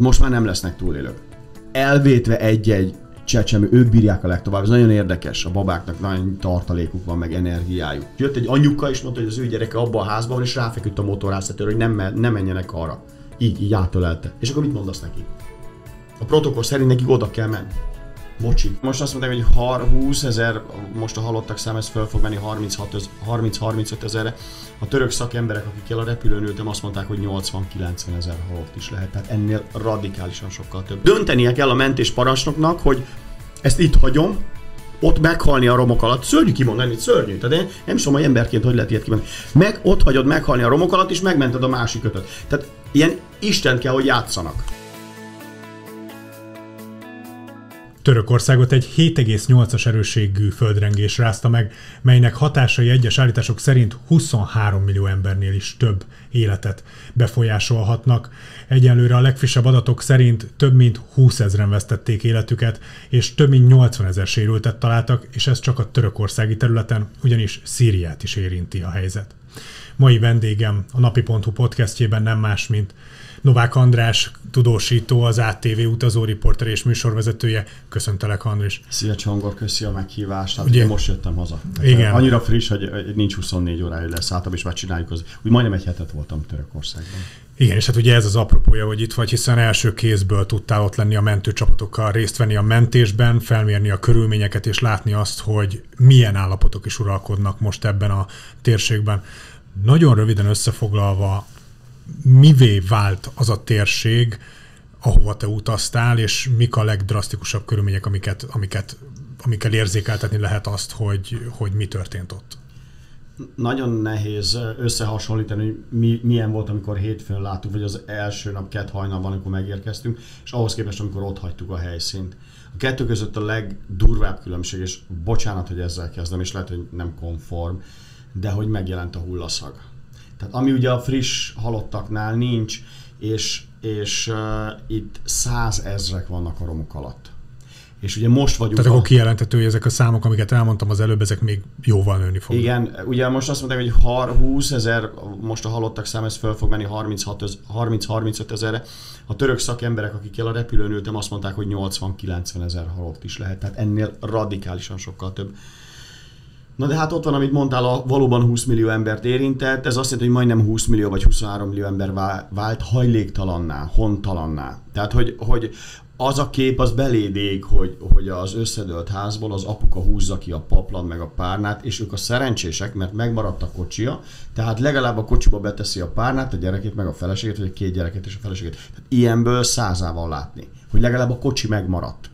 Most már nem lesznek túlélők. Elvétve egy-egy csecsemő, ők bírják a legtovább. Ez nagyon érdekes, a babáknak nagyon tartalékuk van, meg energiájuk. Jött egy anyuka, és mondta, hogy az ő gyereke abban a házban van, és ráfeküdt a motorháztetőre, hogy nem, nem menjenek arra. Így, így átölelte. És akkor mit mondasz neki? A protokoll szerint nekik oda kell menni. Bocsi. Most azt mondták, hogy har- 20 ezer, most a halottak szám, ez föl fog menni 30-35 ezerre. A török szakemberek, akikkel a repülőn ültem, azt mondták, hogy 80-90 ezer halott is lehet. Tehát ennél radikálisan sokkal több. Döntenie kell a mentés parancsnoknak, hogy ezt itt hagyom, ott meghalni a romok alatt, szörnyű kimondani, szörnyű. Tehát én nem is tudom, hogy emberként hogy lehet ilyet kimondani. Meg ott hagyod meghalni a romok alatt, és megmented a másik ötöt. Tehát ilyen Isten kell, hogy játszanak. Törökországot egy 7,8-as erősségű földrengés rázta meg, melynek hatásai egyes állítások szerint 23 millió embernél is több életet befolyásolhatnak. Egyenlőre a legfrissebb adatok szerint több mint 20 ezeren vesztették életüket, és több mint 80 ezer sérültet találtak, és ez csak a törökországi területen, ugyanis Szíriát is érinti a helyzet. Mai vendégem a napi.hu podcastjében nem más, mint Novák András, tudósító, az ATV utazóriporter és műsorvezetője. Köszöntelek, Andris. Szia Csongor, köszi a meghívást. Hát ugye, most jöttem haza. Igen. Annyira friss, hogy nincs 24 órája lesz átam, és már csináljuk az. Úgy majdnem egy hetet voltam Törökországban. Igen, és hát ugye ez az apropója, hogy itt vagy, hiszen első kézből tudtál ott lenni a mentőcsapatokkal, részt venni a mentésben, felmérni a körülményeket, és látni azt, hogy milyen állapotok is uralkodnak most ebben a térségben. Nagyon röviden összefoglalva, mivé vált az a térség, ahova te utaztál, és mik a legdrasztikusabb körülmények, amiket, amiket, amikkel érzékeltetni lehet azt, hogy, hogy mi történt ott? Nagyon nehéz összehasonlítani, hogy mi, milyen volt, amikor hétfőn láttuk, vagy az első nap kett hajnalban, amikor megérkeztünk, és ahhoz képest, amikor ott hagytuk a helyszínt. A kettő között a legdurvább különbség, és bocsánat, hogy ezzel kezdem, és lehet, hogy nem konform, de hogy megjelent a hullaszag tehát ami ugye a friss halottaknál nincs, és, és uh, itt százezrek vannak a romok alatt. És ugye most vagyunk... Tehát a... akkor kijelentető, hogy ezek a számok, amiket elmondtam az előbb, ezek még jóval nőni fognak. Igen, ugye most azt mondták, hogy 20 ezer, most a halottak szám, ez föl fog menni 30-35 ezerre. A török szakemberek, akikkel a repülőn ültem, azt mondták, hogy 80-90 ezer halott is lehet. Tehát ennél radikálisan sokkal több. Na de hát ott van, amit mondtál, a valóban 20 millió embert érintett, ez azt jelenti, hogy majdnem 20 millió vagy 23 millió ember vált hajléktalanná, hontalanná. Tehát, hogy, hogy az a kép az beléd ég, hogy, hogy az összedőlt házból az apuka húzza ki a paplan meg a párnát, és ők a szerencsések, mert megmaradt a kocsia, tehát legalább a kocsiba beteszi a párnát, a gyerekét, meg a feleségét, vagy a két gyereket és a feleségét. Tehát ilyenből százával látni, hogy legalább a kocsi megmaradt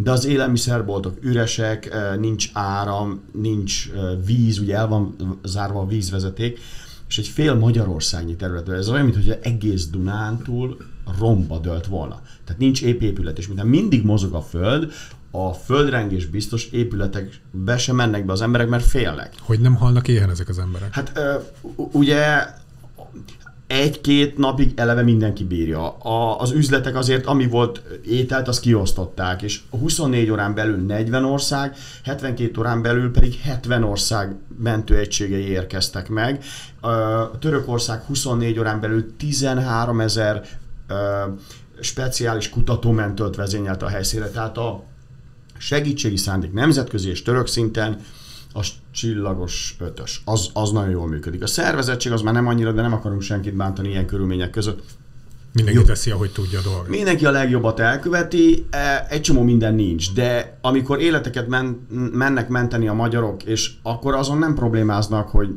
de az élelmiszerboltok üresek, eh, nincs áram, nincs eh, víz, ugye el van zárva a vízvezeték, és egy fél Magyarországnyi területről, ez olyan, mintha egész Dunántúl romba dölt volna. Tehát nincs épp épület, és minden mindig mozog a föld, a földrengés biztos épületekbe sem mennek be az emberek, mert félnek. Hogy nem halnak éhen ezek az emberek? Hát ugye egy-két napig eleve mindenki bírja. A, az üzletek azért, ami volt ételt, azt kiosztották, és 24 órán belül 40 ország, 72 órán belül pedig 70 ország mentőegységei érkeztek meg. Törökország 24 órán belül 13 ezer speciális kutatómentőt vezényelt a helyszínre, tehát a segítségi szándék nemzetközi és török szinten a csillagos ötös. Az, az nagyon jól működik. A szervezettség az már nem annyira, de nem akarunk senkit bántani ilyen körülmények között. Mindenki Jó. teszi, ahogy tudja a dolgot. Mindenki a legjobbat elköveti, e, egy csomó minden nincs, de amikor életeket men, mennek menteni a magyarok, és akkor azon nem problémáznak, hogy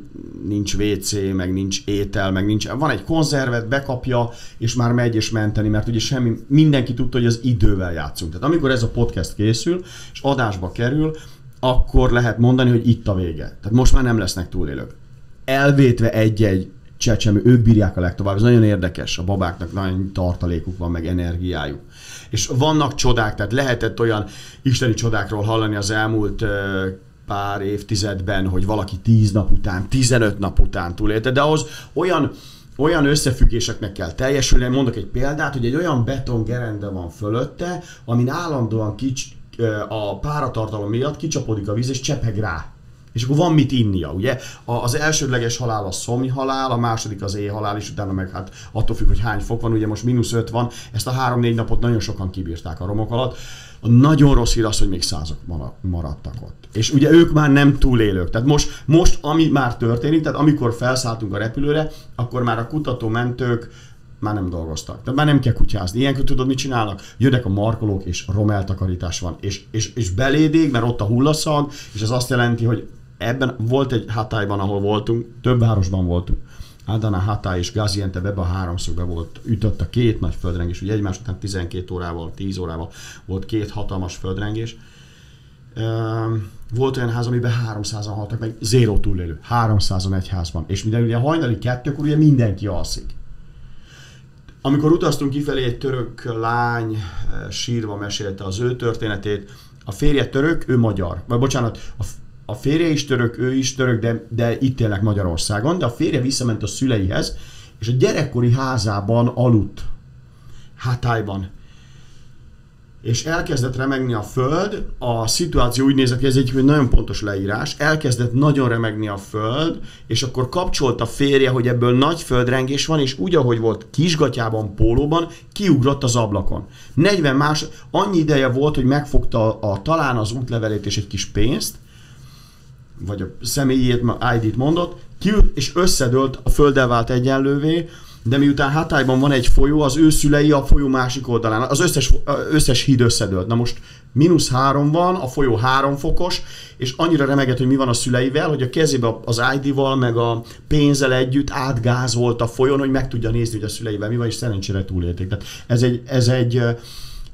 nincs WC, meg nincs étel, meg nincs... Van egy konzervet, bekapja, és már megy és menteni, mert ugye semmi, mindenki tudta, hogy az idővel játszunk. Tehát amikor ez a podcast készül, és adásba kerül, akkor lehet mondani, hogy itt a vége. Tehát most már nem lesznek túlélők. Elvétve egy-egy csecsemő, ők bírják a legtovább. Ez nagyon érdekes, a babáknak nagyon tartalékuk van, meg energiájuk. És vannak csodák, tehát lehetett olyan isteni csodákról hallani az elmúlt pár évtizedben, hogy valaki 10 nap után, 15 nap után túlélte, de ahhoz olyan olyan összefüggéseknek kell teljesülni. Mondok egy példát, hogy egy olyan betongerende van fölötte, amin állandóan kics, a páratartalom miatt kicsapodik a víz és csepeg rá. És akkor van mit innia, ugye? Az elsődleges halál a szomj halál, a második az éjhalál, és utána meg hát attól függ, hogy hány fok van, ugye most mínusz 5 van, ezt a három-négy napot nagyon sokan kibírták a romok alatt. A nagyon rossz hír az, hogy még százak maradtak ott. És ugye ők már nem túlélők. Tehát most, most ami már történik, tehát amikor felszálltunk a repülőre, akkor már a kutató-mentők már nem dolgoztak. Tehát már nem kell kutyázni. Ilyenkor tudod, mit csinálnak? Jönnek a markolók, és romeltakarítás van. És, és, és belédig, mert ott a hullaszag, és ez azt jelenti, hogy ebben volt egy hatályban, ahol voltunk, több városban voltunk. Adana, Hatay és Gaziantep ebben a háromszögben volt, ütött a két nagy földrengés, ugye egymás után 12 órával, 10 órával volt két hatalmas földrengés. Volt olyan ház, amiben 300-an haltak meg, zéró túlélő, 300 egy házban. És minden ugye hajnali kettőkor ugye mindenki alszik. Amikor utaztunk kifelé, egy török lány sírva mesélte az ő történetét. A férje török, ő magyar. Vagy bocsánat, a a férje is török, ő is török, de, de itt élnek Magyarországon, de a férje visszament a szüleihez, és a gyerekkori házában aludt, hátályban. És elkezdett remegni a föld, a szituáció úgy nézett ki, ez egy nagyon pontos leírás, elkezdett nagyon remegni a föld, és akkor kapcsolt a férje, hogy ebből nagy földrengés van, és úgy, ahogy volt kisgatyában, pólóban, kiugrott az ablakon. 40 más, annyi ideje volt, hogy megfogta a, a talán az útlevelét és egy kis pénzt, vagy a személyét, ID-t mondott, kiült és összedőlt, a földdel vált egyenlővé, de miután Hatályban van egy folyó, az ő szülei a folyó másik oldalán, az összes, összes híd összedőlt. Na most mínusz három van, a folyó három fokos, és annyira remeget, hogy mi van a szüleivel, hogy a kezébe az ID-val, meg a pénzzel együtt átgázolt a folyón, hogy meg tudja nézni, hogy a szüleivel mi van, és szerencsére túlélték. Tehát ez egy, ez egy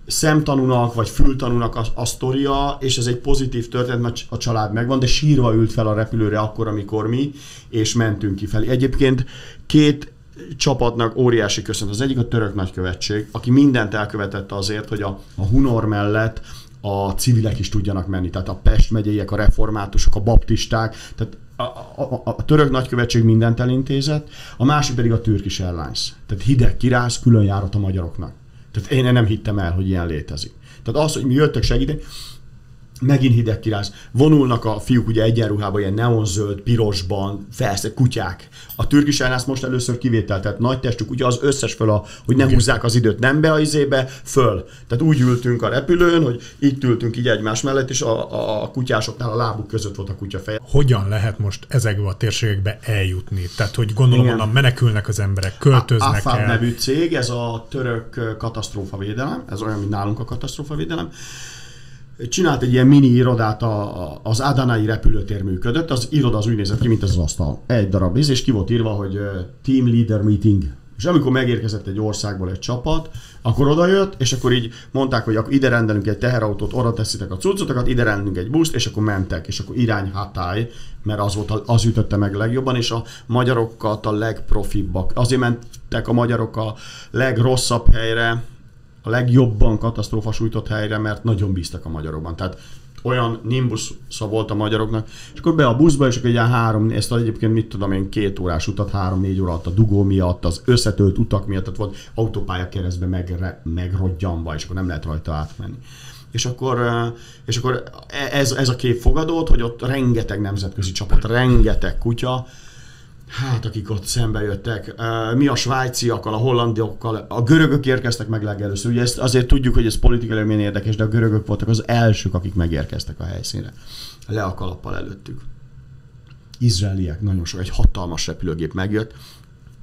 szemtanúnak vagy fültanúnak a, a sztoria, és ez egy pozitív történet, mert a család megvan, de sírva ült fel a repülőre akkor, amikor mi, és mentünk kifelé. Egyébként két csapatnak óriási köszönt. Az egyik a török nagykövetség, aki mindent elkövetette azért, hogy a, a Hunor mellett a civilek is tudjanak menni, tehát a Pest megyeiek, a reformátusok, a baptisták, tehát a, a, a, a török nagykövetség mindent elintézett, a másik pedig a Turkish Airlines. Tehát hideg kiráz, külön járat a magyaroknak. Tehát én nem hittem el, hogy ilyen létezik. Tehát az, hogy mi jöttek segíteni, megint hideg kiráz. Vonulnak a fiúk ugye egyenruhában, ilyen neonzöld, pirosban, felszett kutyák. A türkis ezt most először kivétel, tehát nagy testük, ugye az összes föl, a, hogy nem húzzák az időt, nem be a izébe, föl. Tehát úgy ültünk a repülőn, hogy itt ültünk így egymás mellett, és a, a kutyásoknál a lábuk között volt a kutya feje. Hogyan lehet most ezekbe a térségekbe eljutni? Tehát, hogy gondolom, Igen. onnan menekülnek az emberek, költöznek a, el. nevű cég, ez a török katasztrófavédelem, ez olyan, mint nálunk a katasztrófavédelem csinált egy ilyen mini irodát, a, a, az Adanai repülőtér működött, az iroda az úgy nézett ki, mint az asztal. Egy darab víz, és ki volt írva, hogy Team Leader Meeting. És amikor megérkezett egy országból egy csapat, akkor odajött, és akkor így mondták, hogy akkor ide rendelünk egy teherautót, oda teszitek a cuccotokat, ide rendelünk egy buszt, és akkor mentek, és akkor irány Hatály, mert az, volt, az ütötte meg legjobban, és a magyarokat a legprofibbak. Azért mentek a magyarok a legrosszabb helyre, a legjobban katasztrófa sújtott helyre, mert nagyon bíztak a magyarokban. Tehát olyan nimbusza volt a magyaroknak, és akkor be a buszba, és akkor egy három, ezt egyébként mit tudom én, két órás utat, három-négy óra a dugó miatt, az összetölt utak miatt, tehát volt autópálya keresztbe meg, megrodjanva, és akkor nem lehet rajta átmenni. És akkor, és akkor e, ez, ez a kép fogadott, hogy ott rengeteg nemzetközi csapat, rengeteg kutya, Hát, akik ott szembe jöttek. Mi a svájciakkal, a hollandiokkal, a görögök érkeztek meg legelőször. Ugye ezt azért tudjuk, hogy ez politikai milyen érdekes, de a görögök voltak az elsők, akik megérkeztek a helyszínre. Le a kalappal előttük. Izraeliek, nagyon sok, egy hatalmas repülőgép megjött,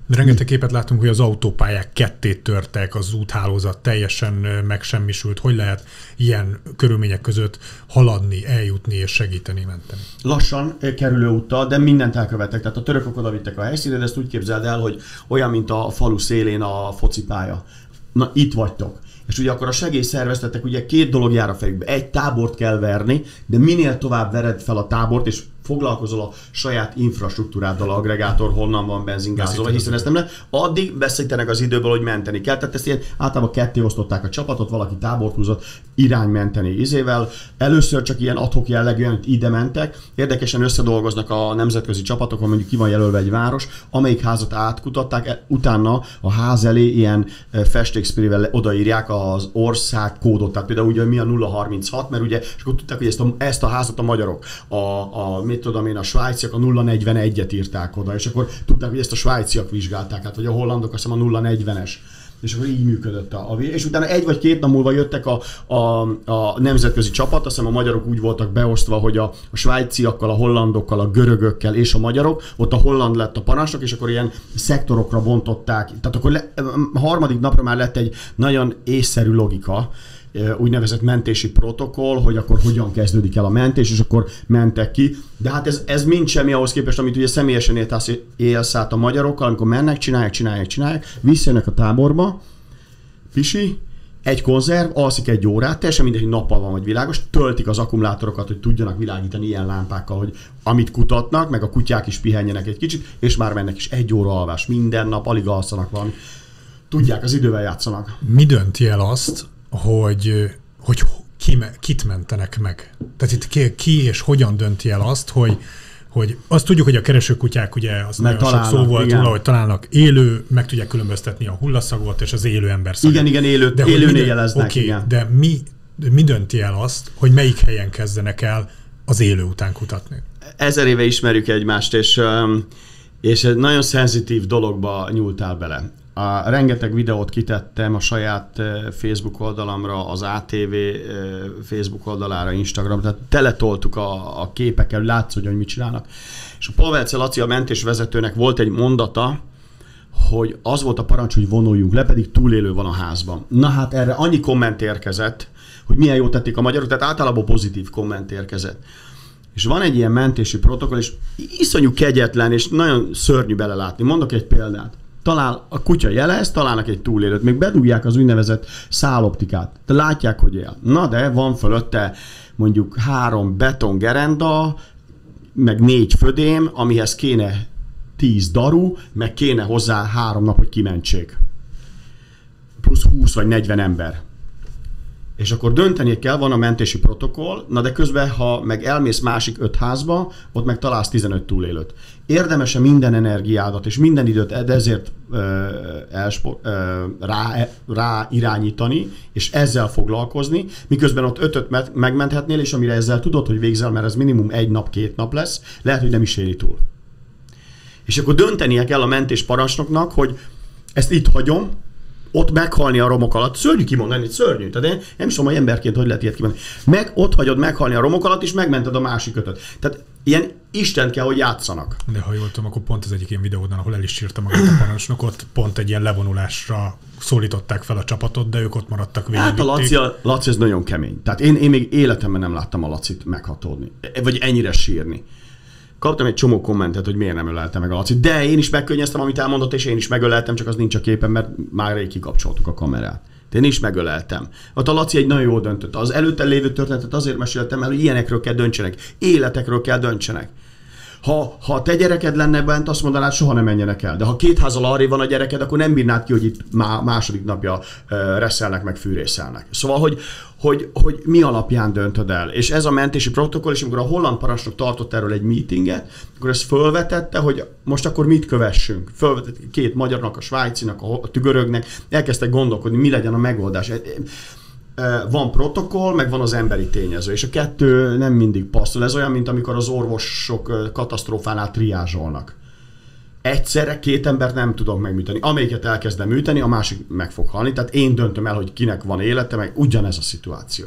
Rengeteg képet látunk, hogy az autópályák ketté törtek, az úthálózat teljesen megsemmisült. Hogy lehet ilyen körülmények között haladni, eljutni és segíteni, menteni? Lassan kerülő úttal, de mindent elkövettek. Tehát a törökök oda vittek a helyszínre, de ezt úgy képzeld el, hogy olyan, mint a falu szélén a focipálya. Na, itt vagytok. És ugye akkor a segélyszervezetek ugye két dolog jár a fejükbe. Egy tábort kell verni, de minél tovább vered fel a tábort, és foglalkozol a saját infrastruktúráddal, agregátor, honnan van benzingázolva, hiszen ezt nem lehet. Addig beszéltenek az időből, hogy menteni kell. Tehát ezt ilyen általában ketté osztották a csapatot, valaki tábort húzott, irány menteni izével. Először csak ilyen adhok jellegűen, ide mentek. Érdekesen összedolgoznak a nemzetközi csapatok, mondjuk ki van jelölve egy város, amelyik házat átkutatták, e, utána a ház elé ilyen e, festékszpirivel odaírják az ország kódot. Tehát például ugye mi a 036, mert ugye, és akkor tudták, hogy ezt a, ezt a házat a magyarok, a, a mit tudom én, a svájciak a 041-et írták oda, és akkor tudták, hogy ezt a svájciak vizsgálták, hát vagy a hollandok azt hiszem a 040-es és akkor így működött a, a és utána egy vagy két nap múlva jöttek a, a, a nemzetközi csapat, azt hiszem a magyarok úgy voltak beosztva, hogy a, a svájciakkal, a hollandokkal, a görögökkel és a magyarok, ott a holland lett a parancsnok, és akkor ilyen szektorokra bontották. Tehát akkor le, a harmadik napra már lett egy nagyon észszerű logika, úgynevezett mentési protokoll, hogy akkor hogyan kezdődik el a mentés, és akkor mentek ki. De hát ez, ez mind semmi ahhoz képest, amit ugye személyesen élsz, át a magyarokkal, amikor mennek, csinálják, csinálják, csinálják, visszajönnek a táborba, pisi, egy konzerv, alszik egy órát, teljesen mindegy, hogy nappal van vagy világos, töltik az akkumulátorokat, hogy tudjanak világítani ilyen lámpákkal, hogy amit kutatnak, meg a kutyák is pihenjenek egy kicsit, és már mennek is egy óra alvás, minden nap, alig alszanak valami. Tudják, az idővel játszanak. Mi dönti el azt, hogy, hogy ki, kit mentenek meg. Tehát itt ki, ki és hogyan dönti el azt, hogy, hogy azt tudjuk, hogy a keresőkutyák, ugye az Mert nagyon sok szó volt róla, hogy találnak élő, meg tudják különböztetni a hullaszagot és az élő ember szagot. Igen, igen, élő, de élőnél jeleznek. Oké, okay, de mi, mi dönti el azt, hogy melyik helyen kezdenek el az élő után kutatni? Ezer éve ismerjük egymást, és, és egy nagyon szenzitív dologba nyúltál bele. A, rengeteg videót kitettem a saját Facebook oldalamra, az ATV Facebook oldalára, Instagram, tehát teletoltuk a, a képekkel, látszódjon, hogy mit csinálnak. És a Pavelce Laci, a vezetőnek volt egy mondata, hogy az volt a parancs, hogy vonuljunk le, pedig túlélő van a házban. Na hát erre annyi komment érkezett, hogy milyen jót tették a magyarok, tehát általában pozitív komment érkezett. És van egy ilyen mentési protokoll, és iszonyú kegyetlen, és nagyon szörnyű belelátni. Mondok egy példát talál, a kutya jelez, találnak egy túlélőt, még bedugják az úgynevezett száloptikát. De látják, hogy él. Na de van fölötte mondjuk három betongerenda, meg négy födém, amihez kéne tíz daru, meg kéne hozzá három nap, hogy kimentsék. Plusz 20 vagy 40 ember. És akkor dönteni kell, van a mentési protokoll, na de közben, ha meg elmész másik öt házba, ott meg találsz 15 túlélőt. Érdemes-e minden energiádat és minden időt ezért elspo, ö, rá, rá irányítani, és ezzel foglalkozni, miközben ott ötöt megmenthetnél, és amire ezzel tudod, hogy végzel, mert ez minimum egy nap, két nap lesz, lehet, hogy nem is éri túl. És akkor döntenie kell a mentés parancsnoknak, hogy ezt itt hagyom, ott meghalni a romok alatt. Szörnyű kimondani, szörnyű. Tehát én nem is tudom, hogy emberként hogy lehet ilyet kimondani. Meg ott hagyod meghalni a romok alatt, és megmented a másik ötöt. Tehát ilyen Isten kell, hogy játszanak. De ha jól tudom, akkor pont az egyik ilyen videóban, ahol el is sírta magát a parancsnok, ott pont egy ilyen levonulásra szólították fel a csapatot, de ők ott maradtak végig. Hát a Laci, a Laci ez nagyon kemény. Tehát én, én még életemben nem láttam a Lacit meghatódni, vagy ennyire sírni. Kaptam egy csomó kommentet, hogy miért nem öleltem meg a Laci. De én is megkönnyeztem, amit elmondott, és én is megöleltem, csak az nincs a képen, mert már rég kikapcsoltuk a kamerát. De én is megöleltem. Ott a Laci egy nagyon jól döntött. Az előtte lévő történetet azért meséltem el, hogy ilyenekről kell döntsenek. Életekről kell döntsenek. Ha, ha te gyereked lenne bent, azt mondanád, soha nem menjenek el. De ha két házal arra van a gyereked, akkor nem bírnád ki, hogy itt má, második napja reszelnek, meg fűrészelnek. Szóval, hogy, hogy, hogy mi alapján döntöd el. És ez a mentési protokoll, és amikor a holland parancsnok tartott erről egy meetinget, akkor ezt fölvetette, hogy most akkor mit kövessünk. Fölvetette két magyarnak, a svájcinak, a tügörögnek, elkezdtek gondolkodni, mi legyen a megoldás van protokoll, meg van az emberi tényező, és a kettő nem mindig passzol. Ez olyan, mint amikor az orvosok katasztrófánál triázsolnak. Egyszerre két embert nem tudok megműteni. Amelyiket elkezdem műteni, a másik meg fog halni. Tehát én döntöm el, hogy kinek van élete, meg ugyanez a szituáció.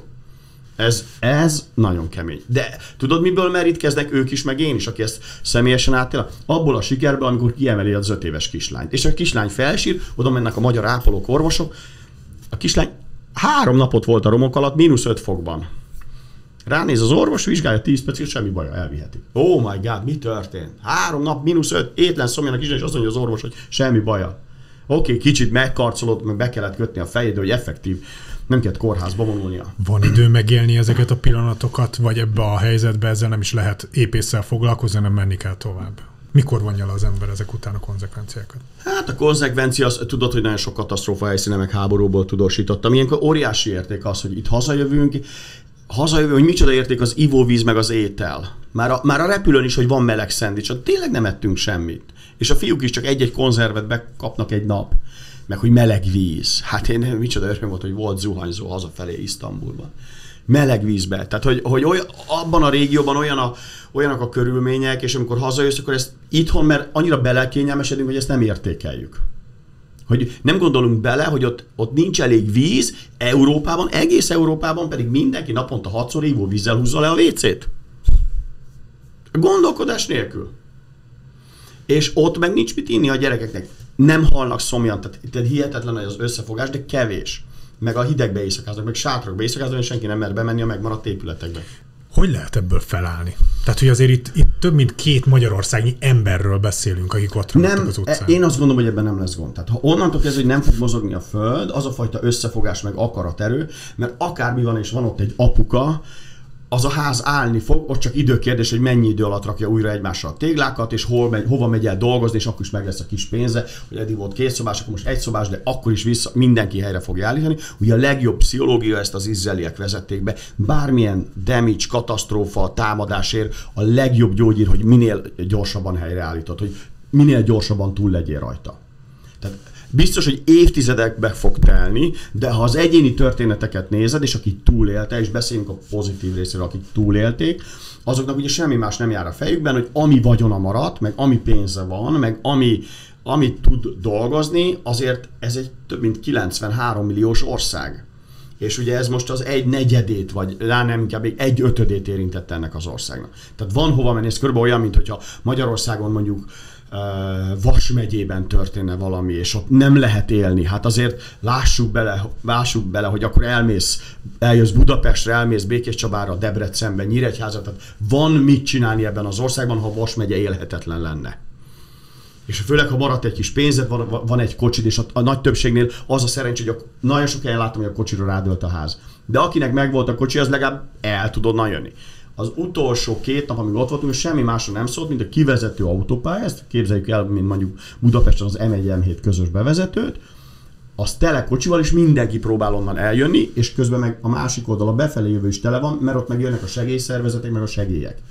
Ez, ez nagyon kemény. De tudod, miből merítkeznek ők is, meg én is, aki ezt személyesen átél? Abból a sikerből, amikor kiemeli az öt éves kislányt. És a kislány felsír, oda mennek a magyar ápolók, orvosok, a kislány Három napot volt a romok alatt, mínusz 5 fokban. Ránéz az orvos, vizsgálja 10 percig, semmi baja, elviheti. Oh my god, mi történt? Három nap, mínusz 5, étlen szomjanak is, és azt mondja az orvos, hogy semmi baja. Oké, okay, kicsit megkarcolod, meg be kellett kötni a fejed, hogy effektív. Nem kellett kórházba vonulnia. Van idő megélni ezeket a pillanatokat, vagy ebbe a helyzetbe ezzel nem is lehet épésszel foglalkozni, nem menni kell tovább? Mikor vonja le az ember ezek után a konzekvenciákat? Hát a konzekvencia az, tudod, hogy nagyon sok katasztrófa helyszíne meg háborúból tudósítottam. Ilyenkor óriási érték az, hogy itt hazajövünk, hazajövő, hogy micsoda érték az ivóvíz meg az étel. Már a, már a repülőn is, hogy van meleg szendvics, tényleg nem ettünk semmit. És a fiúk is csak egy-egy konzervet bekapnak egy nap. Meg hogy meleg víz. Hát én micsoda öröm volt, hogy volt zuhanyzó hazafelé Isztambulban. Meleg vízbe. Tehát, hogy, hogy olyan, abban a régióban olyan a, olyanak a körülmények, és amikor hazajössz, akkor ezt itthon, mert annyira belekényelmesedünk, hogy ezt nem értékeljük. Hogy nem gondolunk bele, hogy ott, ott nincs elég víz, Európában, egész Európában pedig mindenki naponta hatszor ivóvízzel húzza le a WC-t. Gondolkodás nélkül. És ott meg nincs mit inni a gyerekeknek. Nem halnak szomjan, tehát, tehát hihetetlen az összefogás, de kevés. Meg a hidegbe éjszakáznak, meg sátrakba éjszakáznak, és senki nem mer bemenni a megmaradt épületekbe. Hogy lehet ebből felállni? Tehát, hogy azért itt, itt több mint két magyarországi emberről beszélünk, akik ott nem, az utcán. Én azt gondolom, hogy ebben nem lesz gond. Tehát ha onnantól kezdve, hogy nem fog mozogni a föld, az a fajta összefogás meg akaraterő, mert akármi van, és van ott egy apuka, az a ház állni fog, ott csak időkérdés, hogy mennyi idő alatt rakja újra egymásra a téglákat, és hol megy, hova megy el dolgozni, és akkor is meg lesz a kis pénze, hogy eddig volt két szobás, akkor most egy szobás, de akkor is vissza, mindenki helyre fogja állítani. Ugye a legjobb pszichológia ezt az izraeliek vezették be. Bármilyen damage, katasztrófa, támadásért a legjobb gyógyír, hogy minél gyorsabban helyreállítod, hogy minél gyorsabban túl legyél rajta. Tehát biztos, hogy évtizedekbe fog telni, de ha az egyéni történeteket nézed, és akik túlélte, és beszéljünk a pozitív részéről, akik túlélték, azoknak ugye semmi más nem jár a fejükben, hogy ami vagyona maradt, meg ami pénze van, meg ami, amit tud dolgozni, azért ez egy több mint 93 milliós ország. És ugye ez most az egy negyedét, vagy rá nem inkább egy ötödét érintette ennek az országnak. Tehát van hova menni, ez körülbelül olyan, mint hogyha Magyarországon mondjuk Vas megyében történne valami, és ott nem lehet élni. Hát azért lássuk bele, lássuk bele, hogy akkor elmész, eljössz Budapestre, elmész Békés Csabára, Debrecenbe, Nyíregyházat, tehát van mit csinálni ebben az országban, ha Vas megye élhetetlen lenne. És főleg, ha maradt egy kis pénzed, van, van egy kocsid, és a, a nagy többségnél az a szerencsé, hogy a, nagyon sok helyen látom, hogy a kocsira rádölt a ház. De akinek megvolt a kocsi, az legalább el tudod jönni az utolsó két nap, amíg ott voltunk, semmi másra nem szólt, mint a kivezető autópálya, ezt képzeljük el, mint mondjuk Budapesten az M1 M7 közös bevezetőt, az tele kocsival, és mindenki próbál onnan eljönni, és közben meg a másik oldal a befelé jövő is tele van, mert ott meg jönnek a segélyszervezetek, meg a segélyek.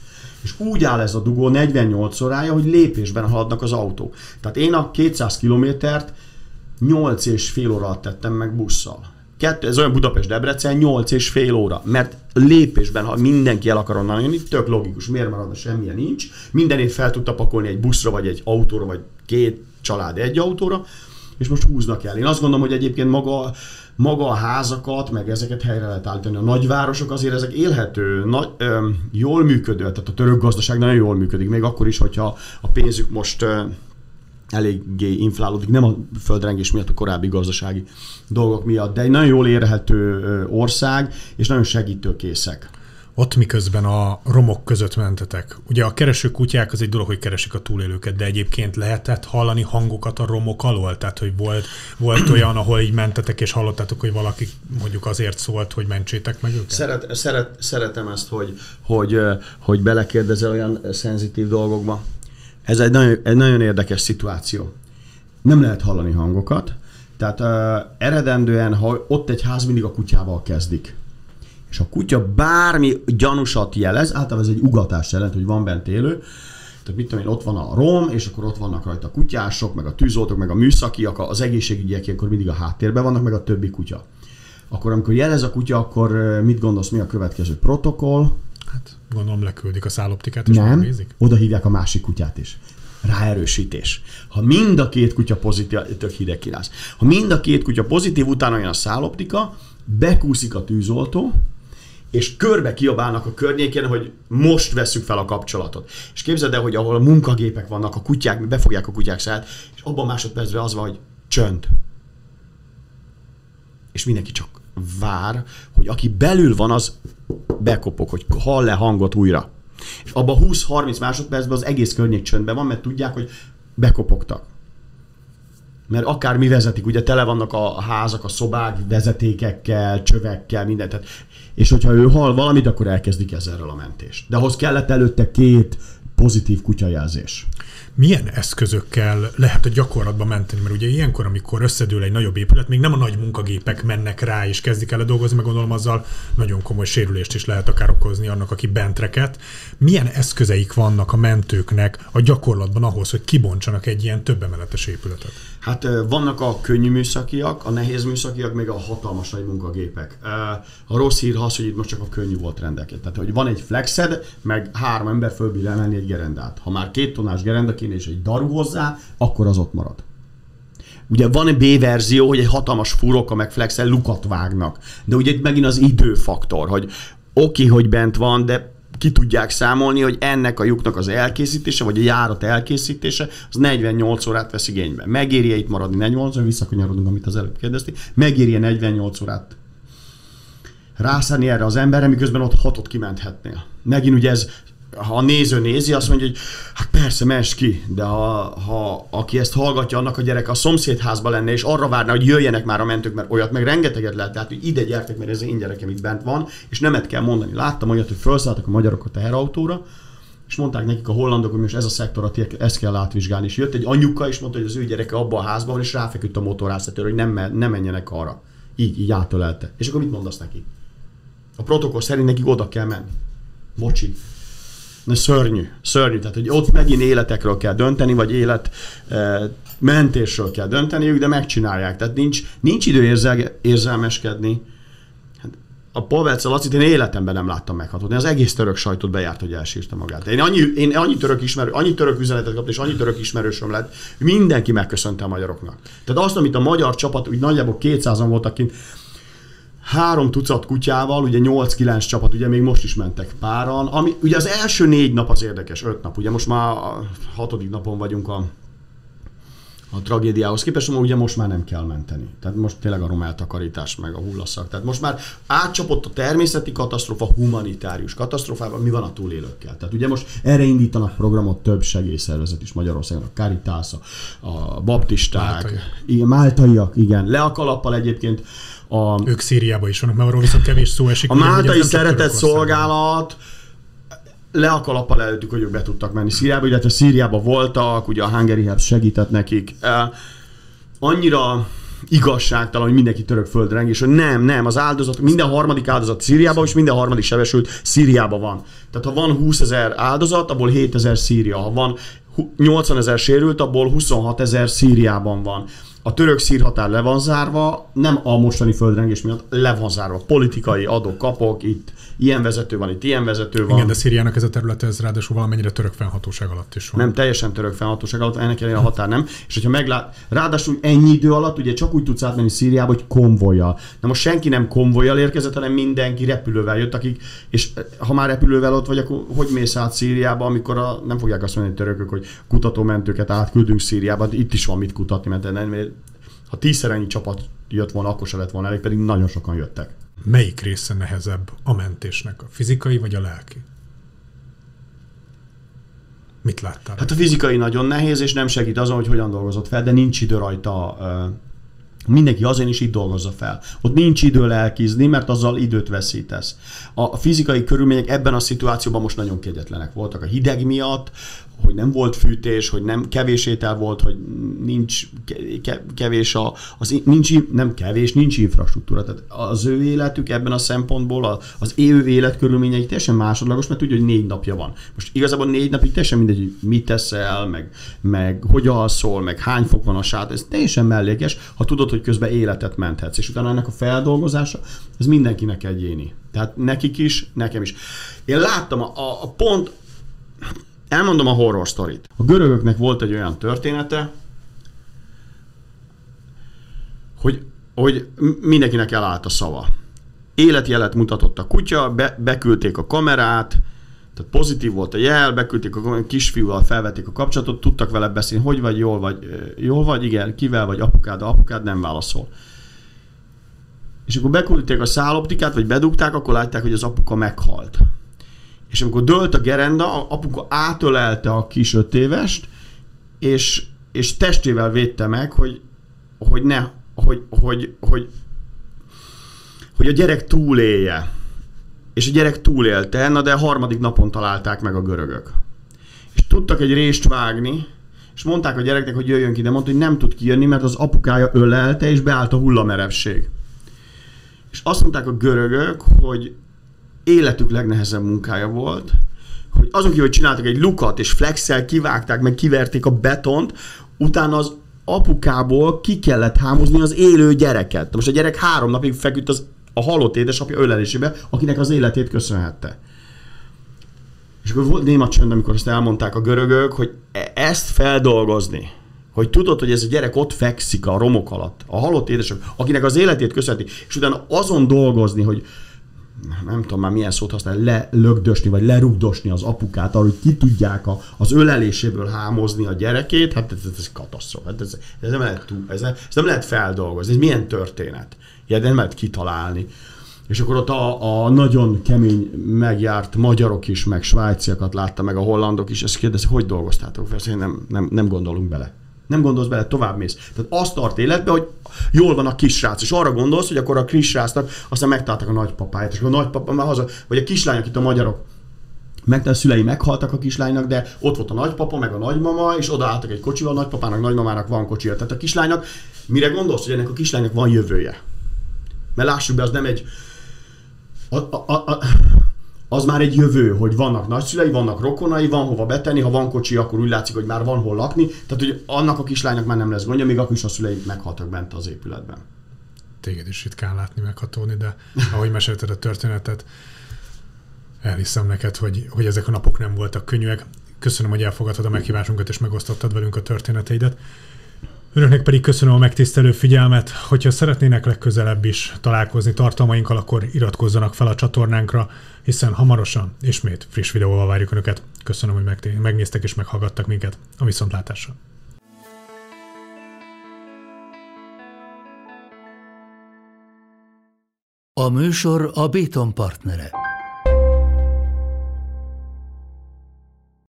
És úgy áll ez a dugó 48 órája, hogy lépésben haladnak az autók. Tehát én a 200 kilométert 8 és fél óra tettem meg busszal. Kettő, ez olyan Budapest-Debrecen 8 és fél óra, mert lépésben, ha mindenki el akar onnan jönni, tök logikus, miért maradna, semmilyen nincs. Mindenét fel tudta pakolni egy buszra, vagy egy autóra, vagy két család egy autóra, és most húznak el. Én azt gondolom, hogy egyébként maga, maga a házakat, meg ezeket helyre lehet állítani. A nagyvárosok azért ezek élhető, nagy, ö, jól működő, tehát a török gazdaság nagyon jól működik, még akkor is, hogyha a pénzük most ö, eléggé inflálódik, nem a földrengés miatt, a korábbi gazdasági dolgok miatt, de egy nagyon jól érhető ország, és nagyon segítőkészek. Ott miközben a romok között mentetek. Ugye a kereső kutyák az egy dolog, hogy keresik a túlélőket, de egyébként lehetett hallani hangokat a romok alól? Tehát, hogy volt, volt olyan, ahol így mentetek, és hallottátok, hogy valaki mondjuk azért szólt, hogy mentsétek meg őket? Szeret, szeret, szeretem ezt, hogy, hogy, hogy belekérdezel olyan szenzitív dolgokba. Ez egy nagyon, egy nagyon érdekes szituáció. Nem lehet hallani hangokat, tehát uh, eredendően, ha ott egy ház mindig a kutyával kezdik. És a kutya bármi gyanúsat jelez, általában ez egy ugatás jelent, hogy van bent élő, tehát mit tudom én, ott van a rom, és akkor ott vannak rajta a kutyások, meg a tűzoltók, meg a műszakiak, az egészségügyiek akkor mindig a háttérben vannak, meg a többi kutya. Akkor amikor jelez a kutya, akkor mit gondolsz, mi a következő protokoll? Hát gondolom leküldik a szálloptikát, és Nem, megnézik. oda hívják a másik kutyát is. Ráerősítés. Ha mind a két kutya pozitív, tök hideg kirász. Ha mind a két kutya pozitív, utána jön a szálloptika, bekúszik a tűzoltó, és körbe kiabálnak a környékén, hogy most veszük fel a kapcsolatot. És képzeld el, hogy ahol a munkagépek vannak, a kutyák, befogják a kutyák száját, és abban másodpercben az van, hogy csönd. És mindenki csak vár, hogy aki belül van, az bekopog, hogy hall-e hangot újra. És abban 20-30 másodpercben az egész környék csöndben van, mert tudják, hogy bekopogtak. Mert akár mi vezetik, ugye tele vannak a házak, a szobák vezetékekkel, csövekkel, mindent. És hogyha ő hall valamit, akkor elkezdik ezzel a mentést. De ahhoz kellett előtte két pozitív kutyajelzés. Milyen eszközökkel lehet a gyakorlatban menteni? Mert ugye ilyenkor, amikor összedől egy nagyobb épület, még nem a nagy munkagépek mennek rá és kezdik el dolgozni, meg gondolom azzal nagyon komoly sérülést is lehet akár okozni annak, aki bent reket. Milyen eszközeik vannak a mentőknek a gyakorlatban ahhoz, hogy kibontsanak egy ilyen többemeletes épületet? Hát vannak a könnyű műszakiak, a nehéz műszakiak, még a hatalmas nagy munkagépek. A rossz hír az, hogy itt most csak a könnyű volt rendelkezés. Tehát, hogy van egy flexed, meg három ember fölbír emelni egy gerendát. Ha már két tonás gerenda kéne és egy daru hozzá, akkor az ott marad. Ugye van egy B-verzió, hogy egy hatalmas furoka meg flexel lukat vágnak. De ugye itt megint az időfaktor, hogy oké, okay, hogy bent van, de ki tudják számolni, hogy ennek a lyuknak az elkészítése, vagy a járat elkészítése, az 48 órát vesz igénybe. Megéri itt maradni 48 órát, visszakanyarodunk, amit az előbb kérdezti, megéri 48 órát rászállni erre az emberre, miközben ott hatot kimenthetnél. Megint ugye ez ha a néző nézi, azt mondja, hogy hát persze, mess ki, de ha, ha aki ezt hallgatja, annak a gyerek a szomszédházba lenne, és arra várna, hogy jöjjenek már a mentők, mert olyat meg rengeteget lehet, tehát hogy ide gyertek, mert ez én gyerekem itt bent van, és nemet kell mondani. Láttam olyat, hogy felszálltak a magyarok a teherautóra, és mondták nekik a hollandok, hogy most ez a szektor, a ezt kell átvizsgálni. És jött egy anyuka, és mondta, hogy az ő gyereke abban a házban van, és ráfeküdt a motorászetőre, hogy nem, nem menjenek arra. Így, így átölelte. És akkor mit mondasz neki? A protokoll szerint nekik oda kell menni. Bocsi. Na szörnyű, szörnyű. Tehát, hogy ott megint életekről kell dönteni, vagy élet e, mentésről kell dönteniük, de megcsinálják. Tehát nincs, nincs idő érzel, érzelmeskedni. Hát a Polverc Lacit én életemben nem láttam meghatódni. Az egész török sajtot bejárt, hogy elsírta magát. Én annyi, én annyi török ismerő, annyi török üzenetet kaptam, és annyi török ismerősöm lett, mindenki megköszönte a magyaroknak. Tehát azt, amit a magyar csapat, úgy nagyjából 200-an voltak kint, három tucat kutyával, ugye 8-9 csapat, ugye még most is mentek páran, ami ugye az első négy nap az érdekes, öt nap, ugye most már a hatodik napon vagyunk a, a tragédiához képest, ugye most már nem kell menteni. Tehát most tényleg a romeltakarítás meg a hullaszak. Tehát most már átcsapott a természeti katasztrófa humanitárius katasztrófában, mi van a túlélőkkel. Tehát ugye most erre indítanak programot több segélyszervezet is Magyarországon, a Caritas, a baptisták, Máltai. igen, máltaiak, igen, le a kalappal egyébként a, ők Szíriában is vannak, mert arról viszont kevés szó esik. A Máltai Szeretett Szolgálat le a kalappal előttük, hogy ők be tudtak menni Szíriába, illetve Szíriába voltak, ugye a Hungary Help segített nekik. Annyira igazságtalan, hogy mindenki török földre és hogy nem, nem, az áldozat, minden harmadik áldozat Szíriában, és minden harmadik sebesült Szíriában van. Tehát ha van 20 ezer áldozat, abból 7 ezer Szíria. Ha van 80 ezer sérült, abból 26 ezer Szíriában van a török szírhatár le van zárva, nem a mostani földrengés miatt, le van zárva. Politikai adok, kapok, itt ilyen vezető van, itt ilyen vezető van. Igen, de Szíriának ez a terület, ez ráadásul valamennyire török fennhatóság alatt is van. Nem, teljesen török fennhatóság alatt, ennek ellenére a határ nem. És hogyha meglát, ráadásul ennyi idő alatt ugye csak úgy tudsz átmenni Szíriába, hogy konvojjal. Na most senki nem konvojjal érkezett, hanem mindenki repülővel jött, akik, és ha már repülővel ott vagy, akkor hogy mész át Szíriába, amikor a, nem fogják azt mondani a törökök, hogy kutatómentőket átküldünk Szíriába, itt is van mit kutatni, mert ha tízszer ennyi csapat jött volna, akkor se lett volna elég, pedig nagyon sokan jöttek. Melyik része nehezebb a mentésnek, a fizikai vagy a lelki? Mit láttál? Hát a fizikai nagyon nehéz, és nem segít azon, hogy hogyan dolgozott fel, de nincs idő rajta Mindenki azért is itt dolgozza fel. Ott nincs idő lelkizni, mert azzal időt veszítesz. A fizikai körülmények ebben a szituációban most nagyon kegyetlenek voltak. A hideg miatt, hogy nem volt fűtés, hogy nem kevés étel volt, hogy nincs kevés a, az, nincs, nem kevés, nincs infrastruktúra. Tehát az ő életük ebben a szempontból, az ő életkörülményei teljesen másodlagos, mert tudja, hogy négy napja van. Most igazából négy napig teljesen mindegy, hogy mit teszel, meg, meg hogy alszol, meg hány fok van a sát, ez teljesen mellékes, ha tudod, hogy közben életet menthetsz. És utána ennek a feldolgozása, ez mindenkinek egyéni. Tehát nekik is, nekem is. Én láttam a, a, a pont, Elmondom a horror sztorit. A görögöknek volt egy olyan története, hogy, hogy mindenkinek elállt a szava. Életjelet mutatott a kutya, be, beküldték a kamerát, tehát pozitív volt a jel, beküldték a kisfiúval, felvették a kapcsolatot, tudtak vele beszélni, hogy vagy, jól vagy, jól vagy, igen, kivel vagy, apukád, apukád nem válaszol. És akkor beküldték a száloptikát, vagy bedugták, akkor látták, hogy az apuka meghalt és amikor dölt a gerenda, apuka átölelte a kis öt évest, és, és testével védte meg, hogy, hogy ne, hogy, hogy, hogy, hogy a gyerek túlélje. És a gyerek túlélte, na de harmadik napon találták meg a görögök. És tudtak egy rést vágni, és mondták a gyereknek, hogy jöjjön ki, de mondta, hogy nem tud kijönni, mert az apukája ölelte, és beállt a hullamerevség. És azt mondták a görögök, hogy életük legnehezebb munkája volt, hogy azon kívül, hogy csináltak egy lukat, és flexel kivágták, meg kiverték a betont, utána az apukából ki kellett hámozni az élő gyereket. Most a gyerek három napig feküdt az, a halott édesapja ölelésébe, akinek az életét köszönhette. És akkor volt néma csönd, amikor ezt elmondták a görögök, hogy e- ezt feldolgozni, hogy tudod, hogy ez a gyerek ott fekszik a romok alatt, a halott édesapja, akinek az életét köszönheti, és utána azon dolgozni, hogy nem tudom már milyen szót használni, lelögdösni, vagy lerugdosni az apukát, arra, hogy ki tudják a, az öleléséből hámozni a gyerekét, hát ez, ez katasztrófa. Hát ez, ez, nem lehet, ez, ez nem lehet feldolgozni. Ez milyen történet? Ilyet nem lehet kitalálni. És akkor ott a, a nagyon kemény megjárt magyarok is, meg svájciakat látta, meg a hollandok is, ezt kérdezik, hogy dolgoztátok fel? Nem, nem, nem gondolunk bele. Nem gondolsz bele, tovább mész. Tehát azt tart életbe, hogy jól van a kisrác, és arra gondolsz, hogy akkor a kisrácnak aztán megtaláltak a nagypapáját, és a nagypapa már haza, vagy a kislányok itt a magyarok, meg a szülei meghaltak a kislánynak, de ott volt a nagypapa, meg a nagymama, és odaálltak egy kocsival, a nagypapának, nagymamának van kocsia. Tehát a kislánynak, mire gondolsz, hogy ennek a kislánynak van jövője? Mert lássuk be, az nem egy... A, a, a, az már egy jövő, hogy vannak nagyszülei, vannak rokonai, van hova betenni, ha van kocsi, akkor úgy látszik, hogy már van hol lakni. Tehát, hogy annak a kislánynak már nem lesz gondja, még akkor is a szülei meghaltak bent az épületben. Téged is kell látni meghatódni, de ahogy mesélted a történetet, elhiszem neked, hogy, hogy ezek a napok nem voltak könnyűek. Köszönöm, hogy elfogadtad a meghívásunkat és megosztottad velünk a történeteidet. Önöknek pedig köszönöm a megtisztelő figyelmet. Hogyha szeretnének legközelebb is találkozni tartalmainkkal, akkor iratkozzanak fel a csatornánkra, hiszen hamarosan ismét friss videóval várjuk Önöket. Köszönöm, hogy megnéztek és meghallgattak minket. A viszontlátásra! A műsor a Béton partnere.